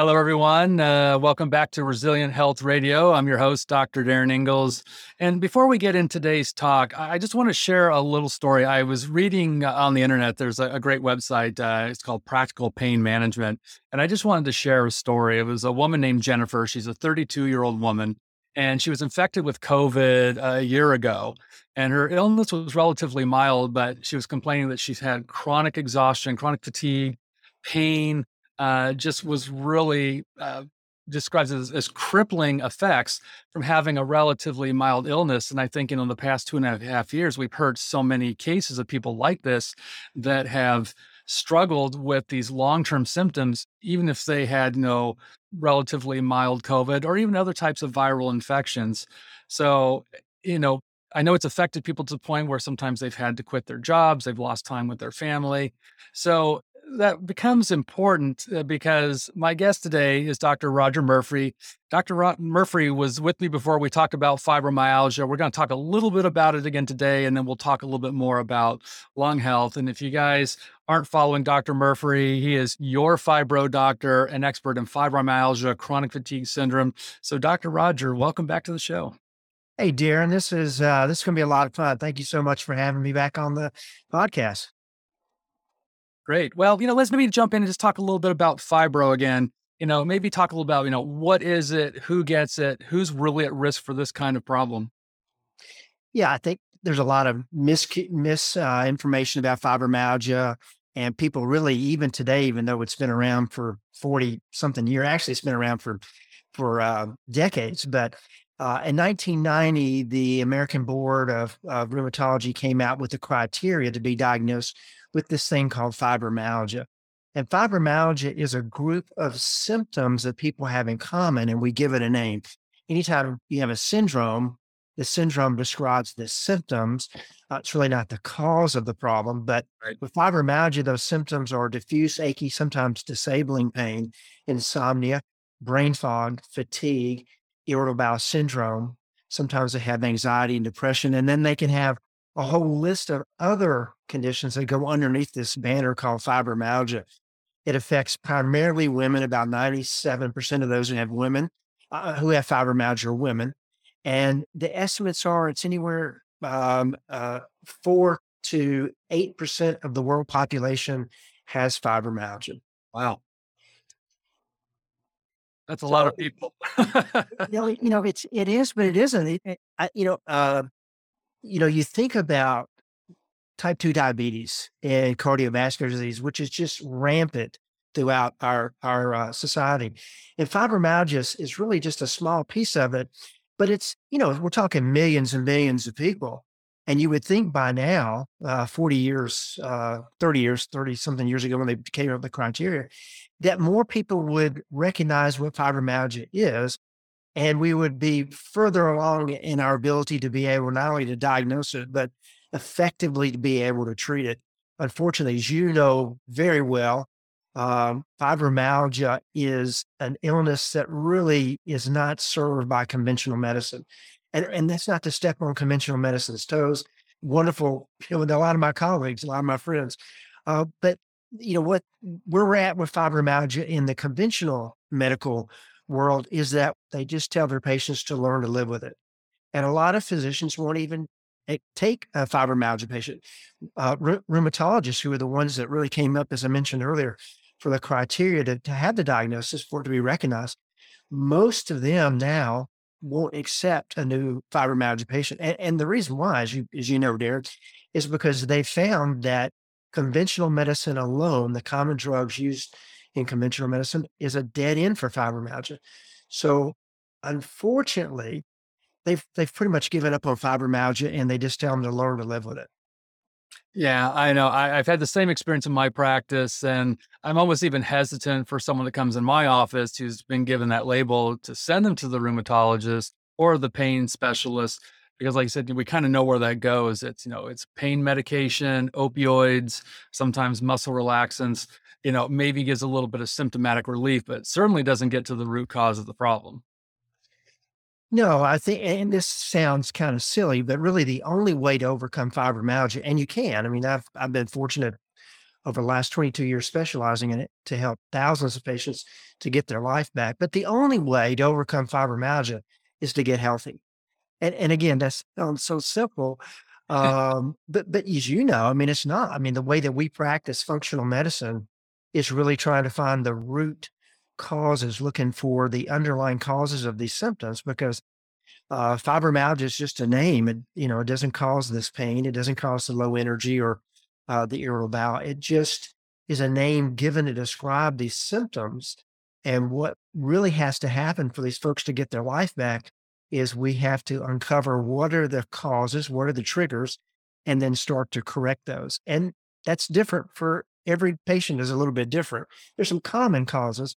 Hello, everyone. Uh, welcome back to Resilient Health Radio. I'm your host, Dr. Darin Ingels. And before we get in today's talk, I just want to share a little story. I was reading uh, on the internet, there's a, a great website. Uh, it's called Practical Pain Management. And I just wanted to share a story. It was a woman named Jennifer. She's a 32 year old woman, and she was infected with COVID a year ago. And her illness was relatively mild, but she was complaining that she's had chronic exhaustion, chronic fatigue, pain, uh, just was really uh, describes as, as, crippling effects from having a relatively mild illness. And I think, you know, in the past two and a half years, we've heard so many cases of people like this that have struggled with these long-term symptoms, even if they had, you know, relatively mild COVID or even other types of viral infections. So, you know, I know it's affected people to the point where sometimes they've had to quit their jobs, they've lost time with their family. So that becomes important uh, because my guest today is Dr. Rodger Murphree. Dr. Ro- Murphree was with me before we talked about fibromyalgia. We're going to talk a little bit about it again today, and then we'll talk a little bit more about lung health. And if you guys aren't following Dr. Murphree, he is your fibro doctor, an expert in fibromyalgia, chronic fatigue syndrome. So, Dr. Rodger, welcome back to the show. Hey, Darin, this is uh, this is going to be a lot of fun. Thank you so much for having me back on the podcast. Great. Well, you know, let's maybe jump in and just talk a little bit about fibro again. You know, maybe talk a little about, you know, what is it, who gets it, who's really at risk for this kind of problem. Yeah, I think there's a lot of mis misinformation uh, about fibromyalgia, and people really, even today, even though it's been around for forty something years, actually it's been around for for uh, decades. But uh, in 1990, the American Board of, of Rheumatology came out with the criteria to be diagnosed with this thing called fibromyalgia. And fibromyalgia is a group of symptoms that people have in common, and we give it a name. Anytime you have a syndrome, the syndrome describes the symptoms. Uh, it's really not the cause of the problem, but right. with fibromyalgia, those symptoms are diffuse, achy, sometimes disabling pain, insomnia, brain fog, fatigue, irritable bowel syndrome. Sometimes they have anxiety and depression, and then they can have a whole list of other conditions that go underneath this banner called fibromyalgia. It affects primarily women. About 97% of those who have women uh, who have fibromyalgia are women. And the estimates are it's anywhere um, uh, 4 to 8% of the world population has fibromyalgia. Wow. That's a so, lot of people. you, know, you know, it's it is, but it isn't. It, I, you know, uh, you know, you think about type 2 diabetes and cardiovascular disease, which is just rampant throughout our, our uh, society. And fibromyalgia is really just a small piece of it, but it's, you know, we're talking millions and millions of people. And you would think by now, uh, 40 years, uh, 30 years, 30 something years ago when they came up with the criteria, that more people would recognize what fibromyalgia is and we would be further along in our ability to be able not only to diagnose it, but effectively to be able to treat it. Unfortunately, as you know very well, um, fibromyalgia is an illness that really is not served by conventional medicine. And, and that's not to step on conventional medicine's toes. Wonderful, you know, with a lot of my colleagues, a lot of my friends. Uh, but, you know, what where we're at with fibromyalgia in the conventional medical world is that they just tell their patients to learn to live with it. And a lot of physicians won't even eh, take a fibromyalgia patient. Uh, rheumatologists, who are the ones that really came up, as I mentioned earlier, for the criteria to, to have the diagnosis for it to be recognized, most of them now won't accept a new fibromyalgia patient. And, and the reason why, as you, as you know, Derek, is because they found that conventional medicine alone, the common drugs used in conventional medicine is a dead end for fibromyalgia. So unfortunately, they've they've pretty much given up on fibromyalgia and they just tell them to learn to live with it. Yeah, I know. I, have had the same experience in my practice, and I'm almost even hesitant for someone that comes in my office who's been given that label to send them to the rheumatologist or the pain specialist because like I said, we kind of know where that goes. It's, you know, it's pain medication, opioids, sometimes muscle relaxants you know, maybe gives a little bit of symptomatic relief, but certainly doesn't get to the root cause of the problem. No, I think, and this sounds kind of silly, but really the only way to overcome fibromyalgia, and you can. I mean, I've I've been fortunate over the last 22 years specializing in it to help thousands of patients to get their life back. But the only way to overcome fibromyalgia is to get healthy. And, and again, that sounds so simple. Um, but, but as you know, I mean, it's not. I mean, the way that we practice functional medicine is really trying to find the root causes, looking for the underlying causes of these symptoms because uh, fibromyalgia is just a name. It, you know, it doesn't cause this pain. It doesn't cause the low energy or uh, the irritable bowel. It just is a name given to describe these symptoms. And what really has to happen for these folks to get their life back is we have to uncover what are the causes, what are the triggers, and then start to correct those. And that's different for every patient is a little bit different. There's some common causes,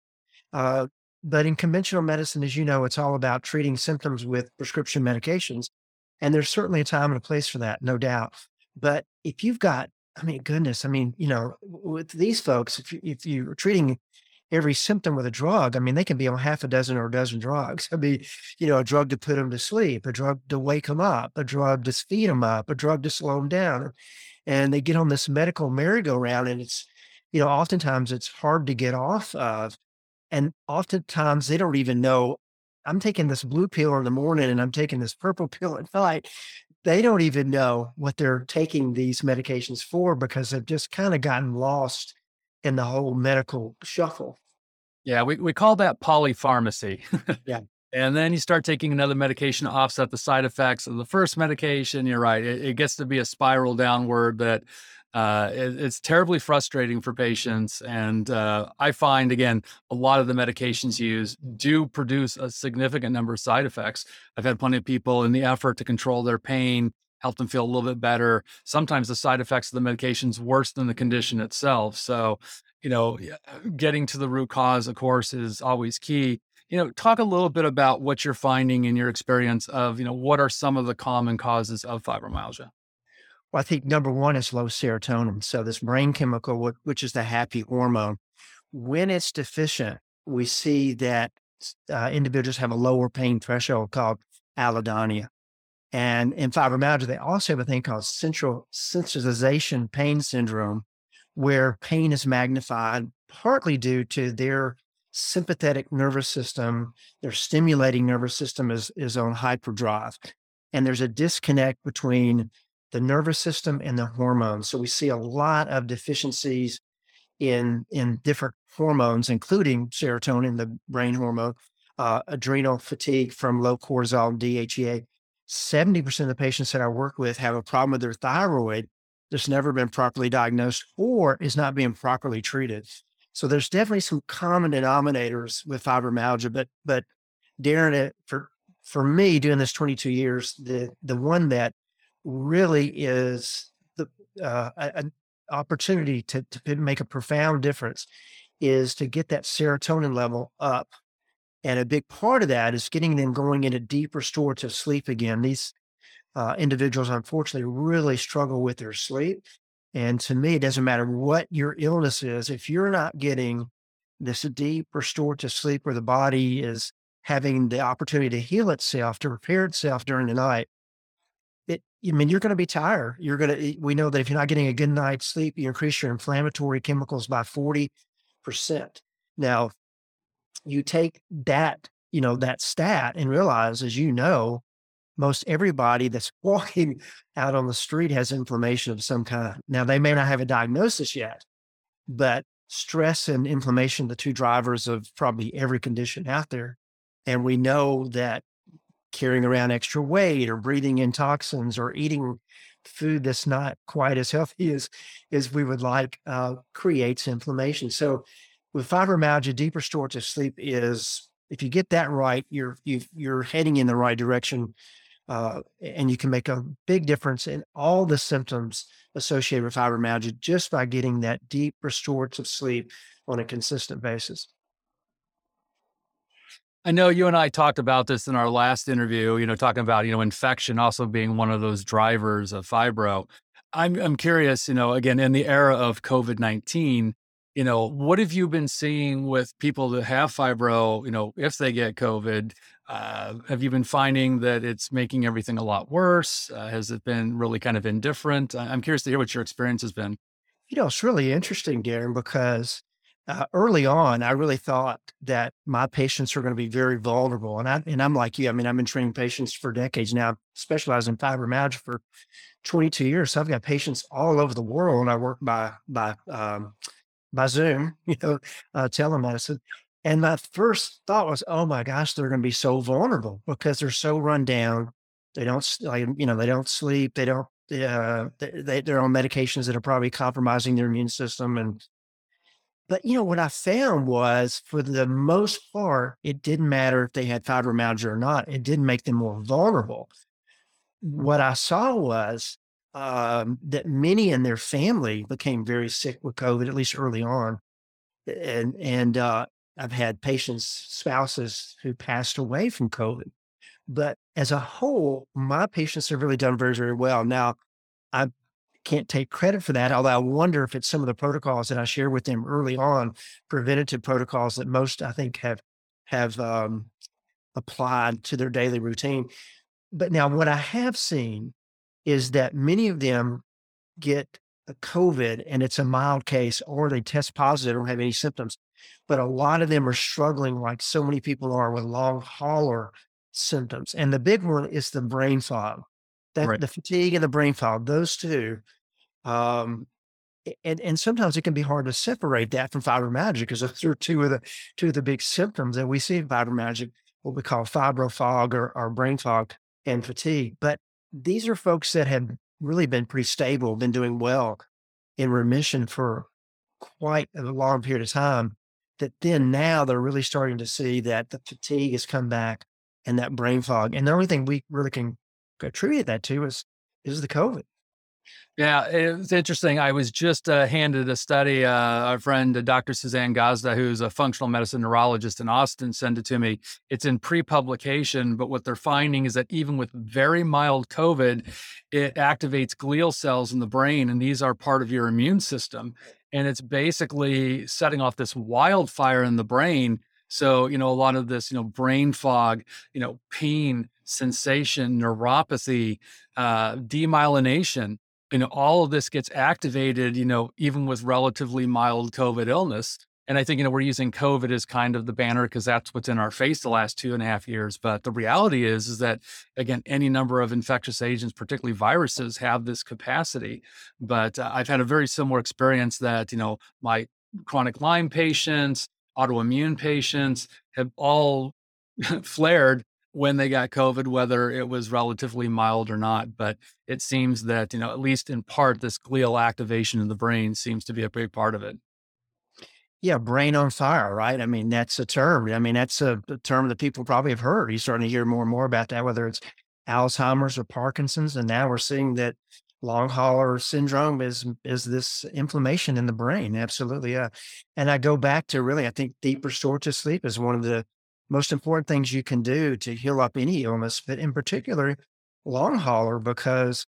uh, but in conventional medicine, as you know, it's all about treating symptoms with prescription medications. And there's certainly a time and a place for that, no doubt. But if you've got I mean, goodness, I mean, you know, with these folks, if you, if you're treating every symptom with a drug, I mean, they can be on half a dozen or a dozen drugs. I mean, you know, a drug to put them to sleep, a drug to wake them up, a drug to speed them up, a drug to slow them down. And they get on this medical merry-go-round and it's, you know, oftentimes it's hard to get off of. And oftentimes they don't even know I'm taking this blue pill in the morning and I'm taking this purple pill at night they don't even know what they're taking these medications for because they've just kind of gotten lost in the whole medical shuffle. Yeah, we, we call that polypharmacy. yeah. And then you start taking another medication to offset the side effects of the first medication. You're right. It, it gets to be a spiral downward that uh, it, it's terribly frustrating for patients. And uh, I find, again, a lot of the medications used do produce a significant number of side effects. I've had plenty of people in the effort to control their pain, help them feel a little bit better. Sometimes the side effects of the medication's worse than the condition itself. So, you know, getting to the root cause, of course, is always key. You know, talk a little bit about what you're finding in your experience of, you know, what are some of the common causes of fibromyalgia? Well, I think number one is low serotonin. So this brain chemical, which is the happy hormone, when it's deficient, we see that uh, individuals have a lower pain threshold called allodynia. And in fibromyalgia, they also have a thing called central sensitization pain syndrome, where pain is magnified partly due to their sympathetic nervous system, their stimulating nervous system is, is on hyperdrive. And there's a disconnect between the nervous system and the hormones. So we see a lot of deficiencies in in different hormones, including serotonin, the brain hormone, uh, adrenal fatigue from low cortisol, DHEA. 70% of the patients that I work with have a problem with their thyroid that's never been properly diagnosed or is not being properly treated. So there's definitely some common denominators with fibromyalgia, but but Darin, for for me doing this 22 years, the the one that really is the uh, an opportunity to, to make a profound difference is to get that serotonin level up. And a big part of that is getting them going into deep restorative sleep again. These uh, individuals, unfortunately, really struggle with their sleep. And to me, it doesn't matter what your illness is, if you're not getting this deep restorative sleep where the body is having the opportunity to heal itself, to repair itself during the night, it, I mean, you're going to be tired. You're going to, we know that if you're not getting a good night's sleep, you increase your inflammatory chemicals by 40%. Now, you take that, you know, that stat and realize, as you know, most everybody that's walking out on the street has inflammation of some kind. Now, they may not have a diagnosis yet, but stress and inflammation, the two drivers of probably every condition out there. And we know that carrying around extra weight or breathing in toxins or eating food that's not quite as healthy as as we would like uh, creates inflammation. So with fibromyalgia, deep restorative sleep is if you get that right, you're you you're heading in the right direction, uh, and you can make a big difference in all the symptoms associated with fibromyalgia just by getting that deep restorative sleep on a consistent basis. I know you and I talked about this in our last interview, you know, talking about, you know, infection also being one of those drivers of fibro. I'm I'm curious, you know, again, in the era of COVID-19, you know, what have you been seeing with people that have fibro, you know, if they get COVID? Uh, have you been finding that it's making everything a lot worse? Uh, has it been really kind of indifferent? I'm curious to hear what your experience has been. You know, it's really interesting, Darin, because uh, early on, I really thought that my patients are going to be very vulnerable. And I and I'm like you. I mean, I've been training patients for decades now, specialized in fibromyalgia for 22 years. So I've got patients all over the world. And I work by by um, by Zoom, you know, uh, telemedicine. And my first thought was, oh my gosh, they're going to be so vulnerable because they're so run down. They don't, like, you know, they don't sleep. They don't, uh, they, they're on medications that are probably compromising their immune system. And, but, you know, what I found was for the most part, it didn't matter if they had fibromyalgia or not. It didn't make them more vulnerable. What I saw was um, that many in their family became very sick with COVID, at least early on. And, and, uh, I've had patients, spouses who passed away from COVID. But as a whole, my patients have really done very, very well. Now, I can't take credit for that, although I wonder if it's some of the protocols that I share with them early on, preventative protocols that most I think have have um, applied to their daily routine. But now, what I have seen is that many of them get a COVID and it's a mild case, or they test positive, don't have any symptoms. But a lot of them are struggling, like so many people are, with long hauler symptoms. And the big one is the brain fog, that right. the fatigue and the brain fog, those two. Um, and and sometimes it can be hard to separate that from fibromyalgia because those are two of the two of the big symptoms that we see in fibromyalgia, what we call fibro fog or, or brain fog and fatigue. But these are folks that have really been pretty stable, been doing well in remission for quite a long period of time. That then now they're really starting to see that the fatigue has come back and that brain fog. And the only thing we really can attribute that to is is the COVID. Yeah, it's interesting. I was just uh, handed a study. Uh, our friend, uh, Dr. Suzanne Gazda, who's a functional medicine neurologist in Austin, sent it to me. It's in pre publication, but what they're finding is that even with very mild COVID, it activates glial cells in the brain, and these are part of your immune system. And it's basically setting off this wildfire in the brain. So, you know, a lot of this, you know, brain fog, you know, pain, sensation, neuropathy, uh, demyelination you know, all of this gets activated, you know, even with relatively mild COVID illness. And I think, you know, we're using COVID as kind of the banner because that's what's in our face the last two and a half years. But the reality is, is that again, any number of infectious agents, particularly viruses, have this capacity. But uh, I've had a very similar experience that, you know, my chronic Lyme patients, autoimmune patients have all flared when they got COVID, whether it was relatively mild or not. But it seems that, you know, at least in part, this glial activation in the brain seems to be a big part of it. Yeah, brain on fire, right? I mean, that's a term. I mean, that's a, a term that people probably have heard. You're starting to hear more and more about that, whether it's Alzheimer's or Parkinson's. And now we're seeing that long hauler syndrome is is this inflammation in the brain. Absolutely. Yeah. And I go back to really, I think deep restorative sleep is one of the most important things you can do to heal up any illness, but in particular, long hauler, because,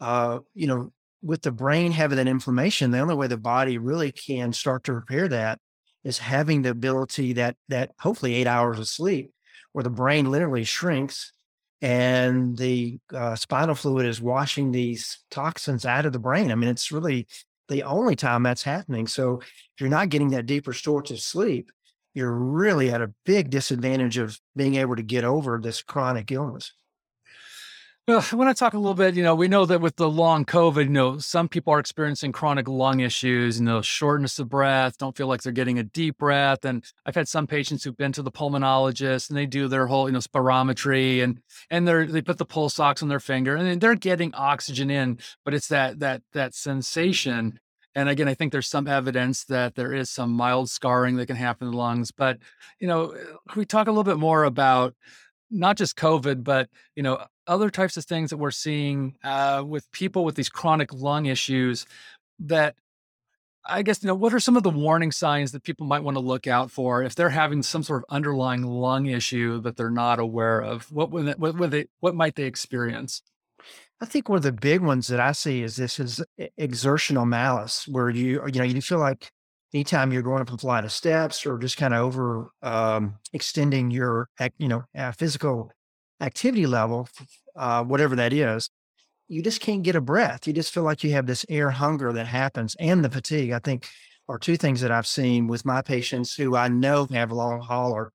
uh, you know, with the brain having that inflammation, the only way the body really can start to repair that is having the ability that, that hopefully eight hours of sleep, where the brain literally shrinks and the uh, spinal fluid is washing these toxins out of the brain. I mean, it's really the only time that's happening. So if you're not getting that deep restorative sleep, you're really at a big disadvantage of being able to get over this chronic illness. Well, I want to talk a little bit. You know, we know that with the long COVID, you know, some people are experiencing chronic lung issues, you know, shortness of breath, don't feel like they're getting a deep breath. And I've had some patients who've been to the pulmonologist and they do their whole, you know, spirometry and and they're they put the pulse ox on their finger and they're getting oxygen in, but it's that that that sensation and again, I think there's some evidence that there is some mild scarring that can happen in the lungs. But, you know, can we talk a little bit more about not just COVID, but, you know, other types of things that we're seeing uh, with people with these chronic lung issues that I guess, you know, what are some of the warning signs that people might want to look out for if they're having some sort of underlying lung issue that they're not aware of? What would, what, would they, what might they experience? I think one of the big ones that I see is this is exertional malaise, where you you know you feel like anytime you're going up a flight of steps or just kind of over um, extending your you know uh, physical activity level, uh, whatever that is, you just can't get a breath. You just feel like you have this air hunger that happens and the fatigue. I think are two things that I've seen with my patients who I know have long hauler.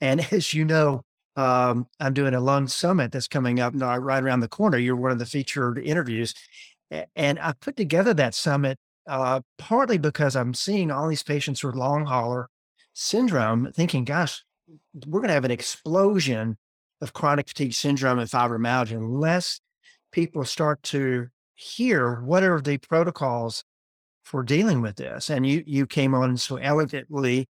And as you know, um, I'm doing a lung summit that's coming up right around the corner. You're one of the featured interviews. And I put together that summit uh, partly because I'm seeing all these patients with long hauler syndrome, thinking, gosh, we're going to have an explosion of chronic fatigue syndrome and fibromyalgia unless people start to hear what are the protocols for dealing with this. And you you came on so elegantly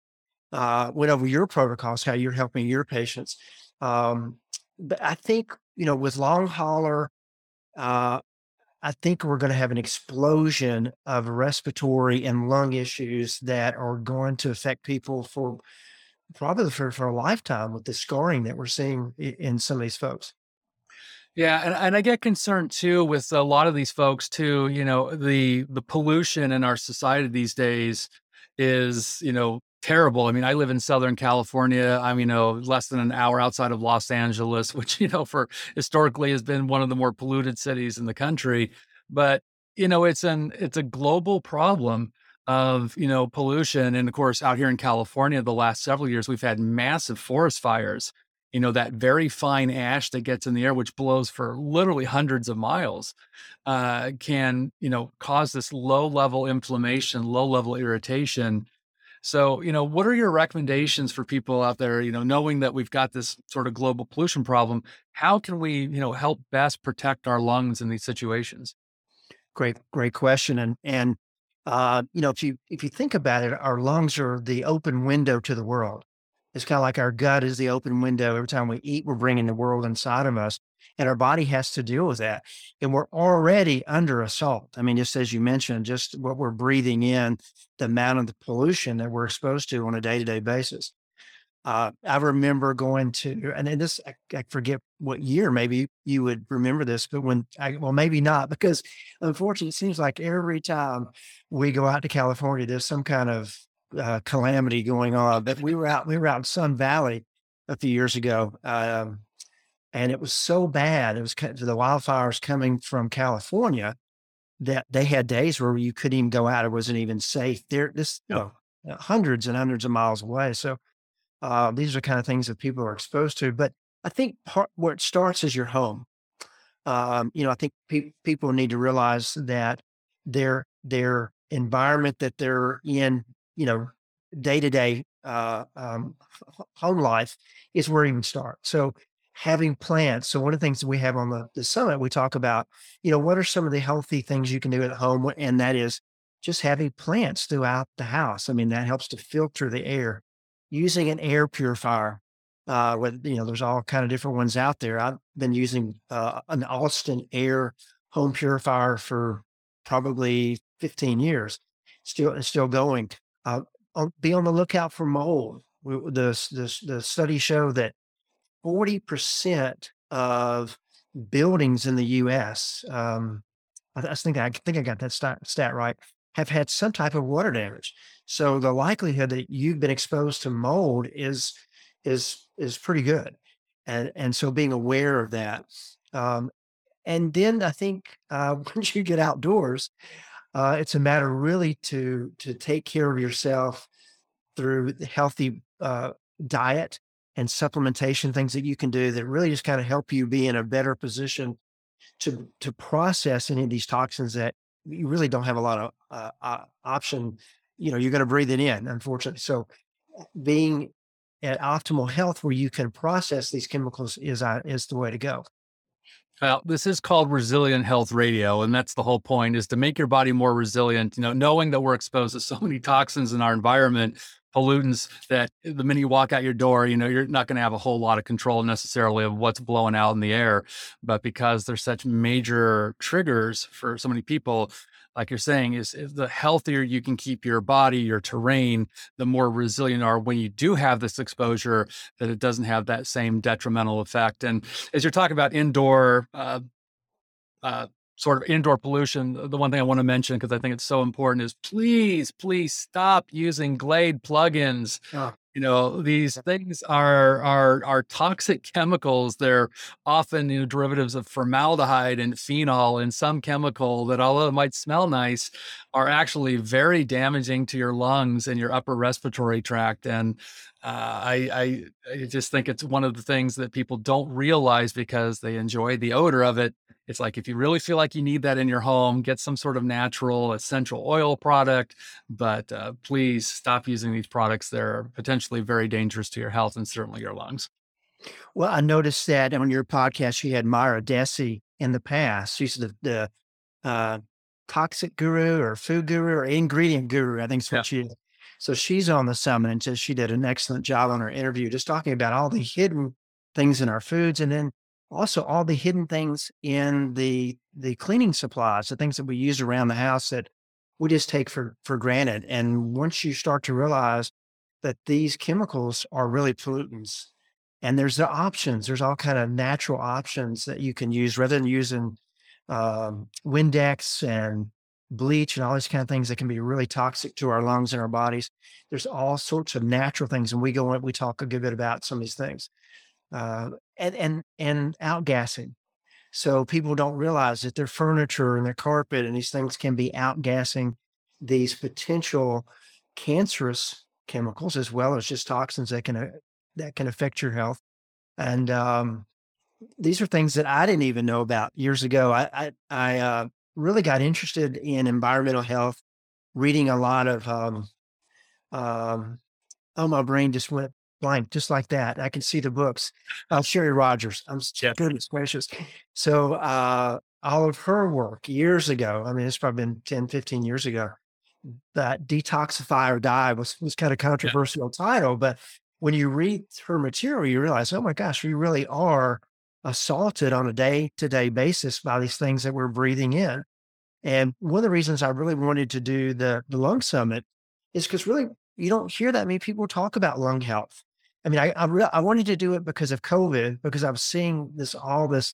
uh, went over your protocols, how you're helping your patients. Um, but I think you know with long hauler, uh, I think we're going to have an explosion of respiratory and lung issues that are going to affect people for probably for, for a lifetime with the scarring that we're seeing in some of these folks. Yeah, and, and I get concerned too with a lot of these folks too. You know, the the pollution in our society these days is you know terrible. I mean, I live in Southern California. I'm you know less than an hour outside of Los Angeles, which you know for historically has been one of the more polluted cities in the country. But you know, it's an it's a global problem of you know pollution, and of course, out here in California, the last several years we've had massive forest fires you know, that very fine ash that gets in the air, which blows for literally hundreds of miles, uh, can, you know, cause this low level inflammation, low level irritation. So, you know, what are your recommendations for people out there, you know, knowing that we've got this sort of global pollution problem? How can we, you know, help best protect our lungs in these situations? Great, great question. And, and, uh, you know, if you, if you think about it, our lungs are the open window to the world. It's kind of like our gut is the open window. Every time we eat, we're bringing the world inside of us, and our body has to deal with that. And we're already under assault. I mean, just as you mentioned, just what we're breathing in, the amount of the pollution that we're exposed to on a day to day basis. Uh, I remember going to, and this, I, I, forget what year, maybe you would remember this, but when I, well, maybe not, because unfortunately, it seems like every time we go out to California, there's some kind of uh, calamity going on. But we were out, we were out in Sun Valley a few years ago, um, and it was so bad. It was the wildfires coming from California that they had days where you couldn't even go out. It wasn't even safe. There, this you know, uh, hundreds and hundreds of miles away. So uh, these are kind of things that people are exposed to. But I think part where it starts is your home. Um, you know, I think pe- people need to realize that their their environment that they're in you know, day to day home life is where you would start. So having plants. So one of the things that we have on the, the summit, we talk about, you know, what are some of the healthy things you can do at home? And that is just having plants throughout the house. I mean, that helps to filter the air. Using an air purifier, uh, with you know, there's all kind of different ones out there. I've been using uh, an Austin Air home purifier for probably 15 years. Still, still going. Uh, be on the lookout for mold. The, the, the studies show that 40% of buildings in the US, um, I, I, think I, think I got that stat, stat right, have had some type of water damage. So the likelihood that you've been exposed to mold is is is pretty good, and and so being aware of that, um, and then I think uh, once you get outdoors, uh, it's a matter really to to take care of yourself through the healthy uh, diet and supplementation, things that you can do that really just kind of help you be in a better position to to process any of these toxins that you really don't have a lot of uh, uh, option. You know, you're going to breathe it in, unfortunately. So, being at optimal health where you can process these chemicals is uh, is the way to go. Well, this is called resilient health radio, and that's the whole point: is to make your body more resilient. You know, knowing that we're exposed to so many toxins in our environment, pollutants, that the minute you walk out your door, you know, you're not going to have a whole lot of control necessarily of what's blowing out in the air. But because there's such major triggers for so many people, like you're saying, is, the healthier you can keep your body, your terrain, the more resilient are when you do have this exposure, that it doesn't have that same detrimental effect. And as you're talking about indoor, uh, uh, sort of indoor pollution, the one thing I want to mention because I think it's so important is please, please stop using Glade plugins. Oh. You know, these things are are are toxic chemicals. They're often you know, derivatives of formaldehyde and phenol and some chemical that, although it might smell nice, are actually very damaging to your lungs and your upper respiratory tract. And uh, I, I I just think it's one of the things that people don't realize because they enjoy the odor of it it's like if you really feel like you need that in your home, get some sort of natural essential oil product. But uh, please stop using these products. They're potentially very dangerous to your health and certainly your lungs. Well, I noticed that on your podcast, you had Mira Dessy in the past. She's the, the uh, toxic guru or food guru or ingredient guru, I think is what yeah. she is. So she's on the summit and she did an excellent job on her interview, just talking about all the hidden things in our foods. And then also all the hidden things in the the cleaning supplies, the things that we use around the house that we just take for for granted. And once you start to realize that these chemicals are really pollutants, and there's the options, there's all kind of natural options that you can use rather than using um, Windex and bleach and all these kind of things that can be really toxic to our lungs and our bodies. There's all sorts of natural things, and we go we talk a good bit about some of these things uh, and and and outgassing. So people don't realize that their furniture and their carpet and these things can be outgassing these potential cancerous chemicals as well as just toxins that can uh, that can affect your health. And um, these are things that I didn't even know about years ago. I I, I uh, really got interested in environmental health, reading a lot of. Um, um, oh, my brain just went blank, just like that. I can see the books. Uh, Sherry Rogers. I'm goodness gracious. So uh, all of her work years ago, I mean, it's probably been 10, 15 years ago, that Detoxify or Die was, was kind of controversial title. But when you read her material, you realize, oh my gosh, we really are assaulted on a day to day basis by these things that we're breathing in. And one of the reasons I really wanted to do the, the lung summit is because really you don't hear that many people talk about lung health. I mean, I I, re- I wanted to do it because of COVID because I was seeing this all this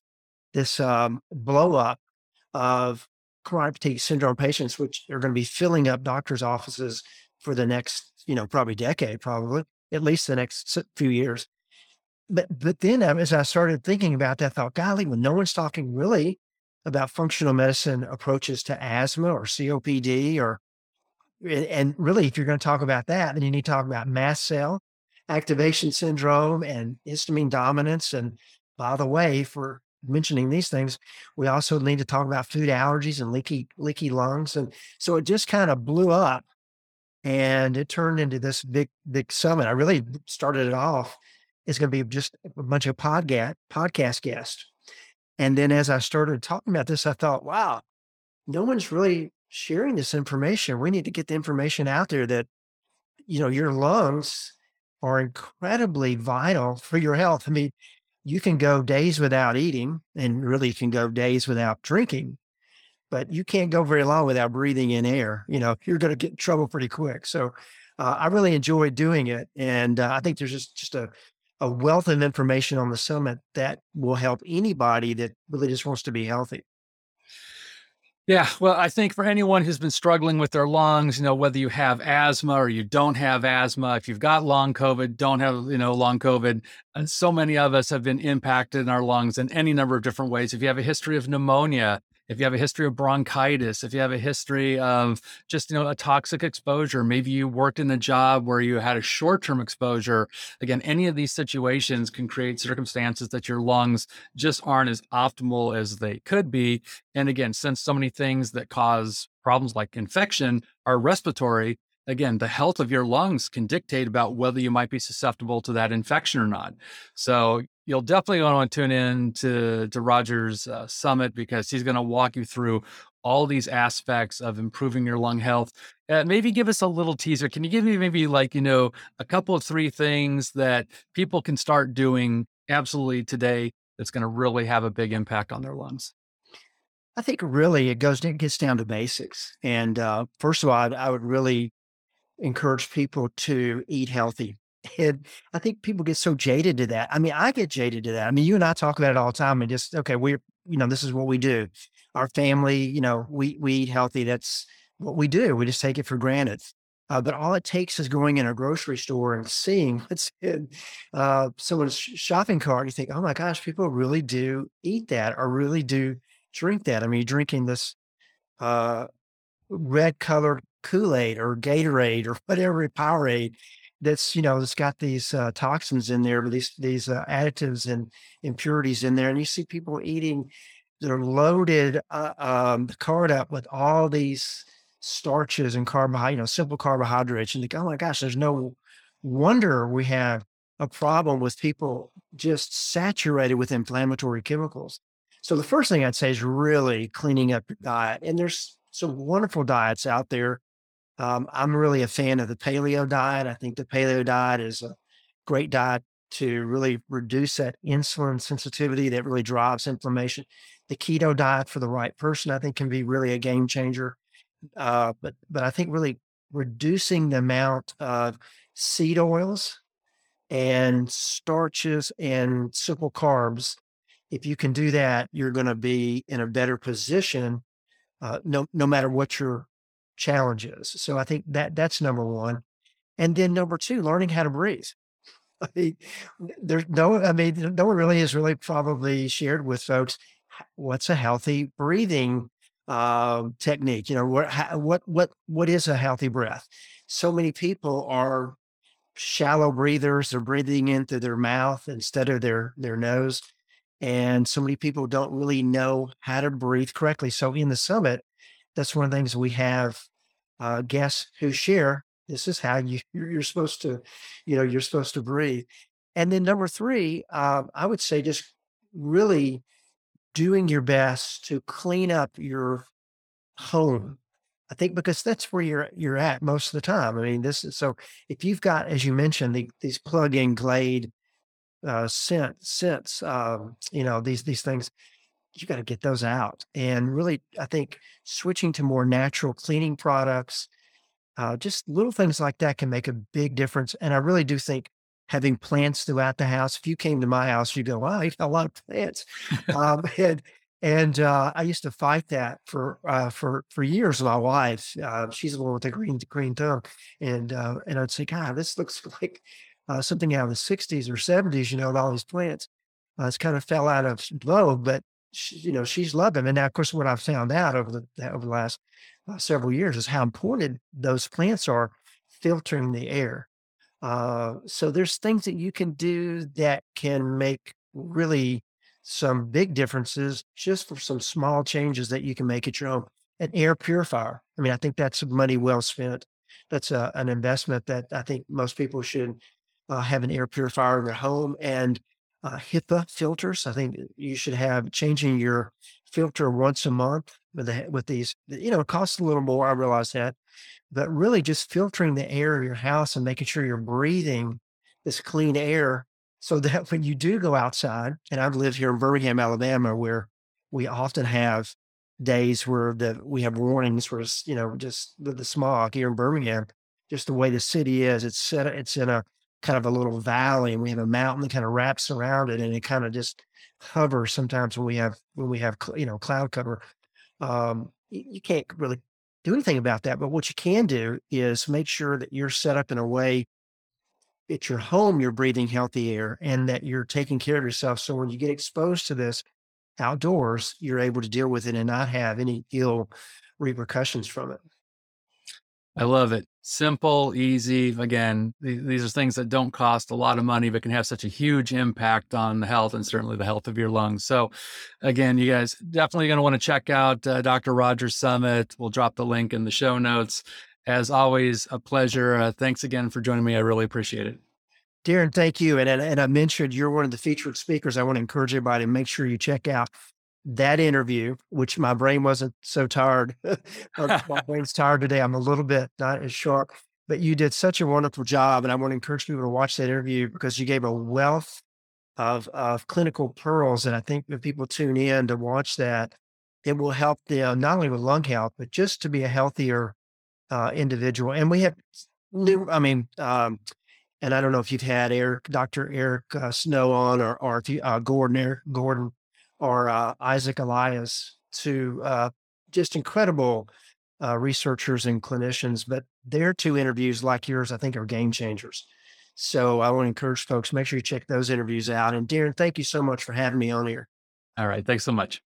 this um, blow up of chronic fatigue syndrome patients, which are going to be filling up doctors' offices for the next, you know, probably decade, probably at least the next few years. But but then um, as I started thinking about that, I thought, golly, when no one's talking really about functional medicine approaches to asthma or COPD or and really, if you're going to talk about that, then you need to talk about mast cell activation syndrome and histamine dominance. And by the way, for mentioning these things, we also need to talk about food allergies and leaky, leaky lungs. And so it just kind of blew up and it turned into this big, big summit. I really started it off. It's going to be just a bunch of podcast, podcast guests. And then as I started talking about this, I thought, wow, no one's really sharing this information. We need to get the information out there that, you know, your lungs are incredibly vital for your health. I mean, you can go days without eating and really you can go days without drinking, but you can't go very long without breathing in air. You know, you're going to get in trouble pretty quick. So uh, I really enjoyed doing it. And uh, I think there's just, just a, a wealth of information on the summit that will help anybody that really just wants to be healthy. Yeah, well, I think for anyone who's been struggling with their lungs, you know, whether you have asthma or you don't have asthma, if you've got long COVID, don't have, you know, long COVID, uh, so many of us have been impacted in our lungs in any number of different ways. If you have a history of pneumonia, if you have a history of bronchitis, if you have a history of just, you know, a toxic exposure, maybe you worked in a job where you had a short-term exposure, again, any of these situations can create circumstances that your lungs just aren't as optimal as they could be. And again, since so many things that cause problems like infection are respiratory, again, the health of your lungs can dictate about whether you might be susceptible to that infection or not. So you'll definitely want to tune in to, to Rodger's uh, summit because he's going to walk you through all these aspects of improving your lung health. Uh, maybe give us a little teaser. Can you give me maybe like, you know, a couple of three things that people can start doing absolutely today that's going to really have a big impact on their lungs? I think really it goes, it gets down to basics. And uh, first of all, I, I would really encourage people to eat healthy. And I think people get so jaded to that. I mean, I get jaded to that. I mean, you and I talk about it all the time and just, okay, we're, you know, this is what we do. Our family, you know, we, we eat healthy. That's what we do. We just take it for granted. Uh, but all it takes is going in a grocery store and seeing what's in uh, someone's shopping cart. You think, oh my gosh, people really do eat that or really do drink that. I mean, drinking this uh, red colored Kool Aid or Gatorade or whatever Powerade that's you know it's got these uh, toxins in there, these these uh, additives and impurities in there, and you see people eating they're loaded uh, um, card up with all these starches and carbohydrates, you know, simple carbohydrates, and think, oh my gosh, there's no wonder we have a problem with people just saturated with inflammatory chemicals. So the first thing I'd say is really cleaning up your diet, and there's some wonderful diets out there um, I'm really a fan of the paleo diet. I think the paleo diet is a great diet to really reduce that insulin sensitivity that really drives inflammation. The keto diet for the right person, I think, can be really a game changer. Uh, but but I think really reducing the amount of seed oils and starches and simple carbs, if you can do that, you're going to be in a better position. Uh, no no matter what your challenges. So I think that that's number one. And then number two, learning how to breathe. I mean, there's no, I mean, no one really has really probably shared with folks what's a healthy breathing uh, technique. You know, what, how, what, what, what is a healthy breath? So many people are shallow breathers. They're breathing in through their mouth instead of their their nose, and so many people don't really know how to breathe correctly. So in the summit, that's one of the things we have uh, guests who share. This is how you you're supposed to, you know, you're supposed to breathe. And then number three, uh, I would say just really doing your best to clean up your home. I think because that's where you're you're at most of the time. I mean, this is so if you've got, as you mentioned, the, these plug-in Glade uh, scent scents, um, you know, these these things you got to get those out. And really, I think switching to more natural cleaning products, uh, just little things like that can make a big difference. And I really do think having plants throughout the house. If you came to my house, you'd go, "Wow, you got a lot of plants." um, and and uh, I used to fight that for uh, for for years. With my wife, uh, she's the one with the green green thumb, and uh, and I'd say, "God, this looks like uh, something out of the '60s or '70s." You know, with all these plants. Uh, it's kind of fell out of vogue, but she, you know, she's loved them. And now, of course, what I've found out over the over the last uh, several years is how important those plants are filtering the air. Uh, so there's things that you can do that can make really some big differences just for some small changes that you can make at your home. An air purifier. I mean, I think that's money well spent. That's a, an investment that I think most people should uh, have an air purifier in their home. And uh, HEPA filters. I think you should have changing your filter once a month with the, with these. You know, it costs a little more. I realize that, but really just filtering the air of your house and making sure you're breathing this clean air, so that when you do go outside, and I've lived here in Birmingham, Alabama, where we often have days where the we have warnings where you know just the, the smog here in Birmingham, just the way the city is. It's set. It's in a kind of a little valley and we have a mountain that kind of wraps around it and it kind of just hovers sometimes when we have when we have you know cloud cover. Um you, can't really do anything about that but what you can do is make sure that you're set up in a way at your home you're breathing healthy air and that you're taking care of yourself so when you get exposed to this outdoors you're able to deal with it and not have any ill repercussions from it I love it. Simple, easy. Again, these are things that don't cost a lot of money, but can have such a huge impact on the health and certainly the health of your lungs. So, again, you guys definitely going to want to check out uh, Dr. Rodgers Summit. We'll drop the link in the show notes. As always, a pleasure. Uh, thanks again for joining me. I really appreciate it. Darin, thank you. And, and, and I mentioned you're one of the featured speakers. I want to encourage everybody to make sure you check out that interview, which my brain wasn't so tired. my brain's tired today. I'm a little bit not as sharp, but you did such a wonderful job. And I want to encourage people to watch that interview because you gave a wealth of, of clinical pearls. And I think if people tune in to watch that, it will help them not only with lung health, but just to be a healthier uh, individual. And we have new, I mean, um, and I don't know if you've had Eric, Dr. Eric uh, Snow on or, or if you, uh, Gordon, Eric, Gordon or uh, Isaac Eliaz to uh, just incredible uh, researchers and clinicians, but their two interviews, like yours, I think are game changers. So I want to encourage folks, make sure you check those interviews out. And Darin, thank you so much for having me on here. All right. Thanks so much.